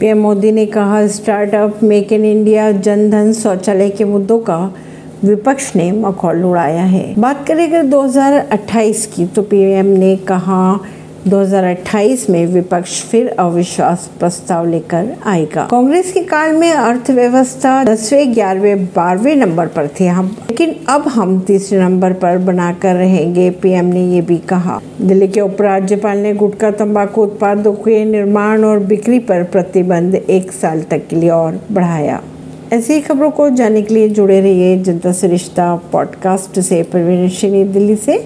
PM Modi ने कहा, startup make in India Jan Dhan शौचालय के मुद्दों का विपक्ष ने मखौल उड़ाया है। बात करें अगर 2028 की तो पीएम ने कहा 2028 में विपक्ष फिर अविश्वास प्रस्ताव लेकर आएगा। कांग्रेस के काल में अर्थव्यवस्था दसवें, ग्यारहवें, बारहवें नंबर पर थी हम, लेकिन अब हम तीसरे नंबर पर बनाकर रहेंगे, पीएम ने ये भी कहा। दिल्ली के उपराज्यपाल ने गुटखा तंबाकू उत्पादों के निर्माण और बिक्री पर प्रतिबंध एक साल तक के लिए और बढ़ाया। ऐसी खबरों को जानने के लिए जुड़े रहिए जनता से रिश्ता पॉडकास्ट से। परवीन दिल्ली से।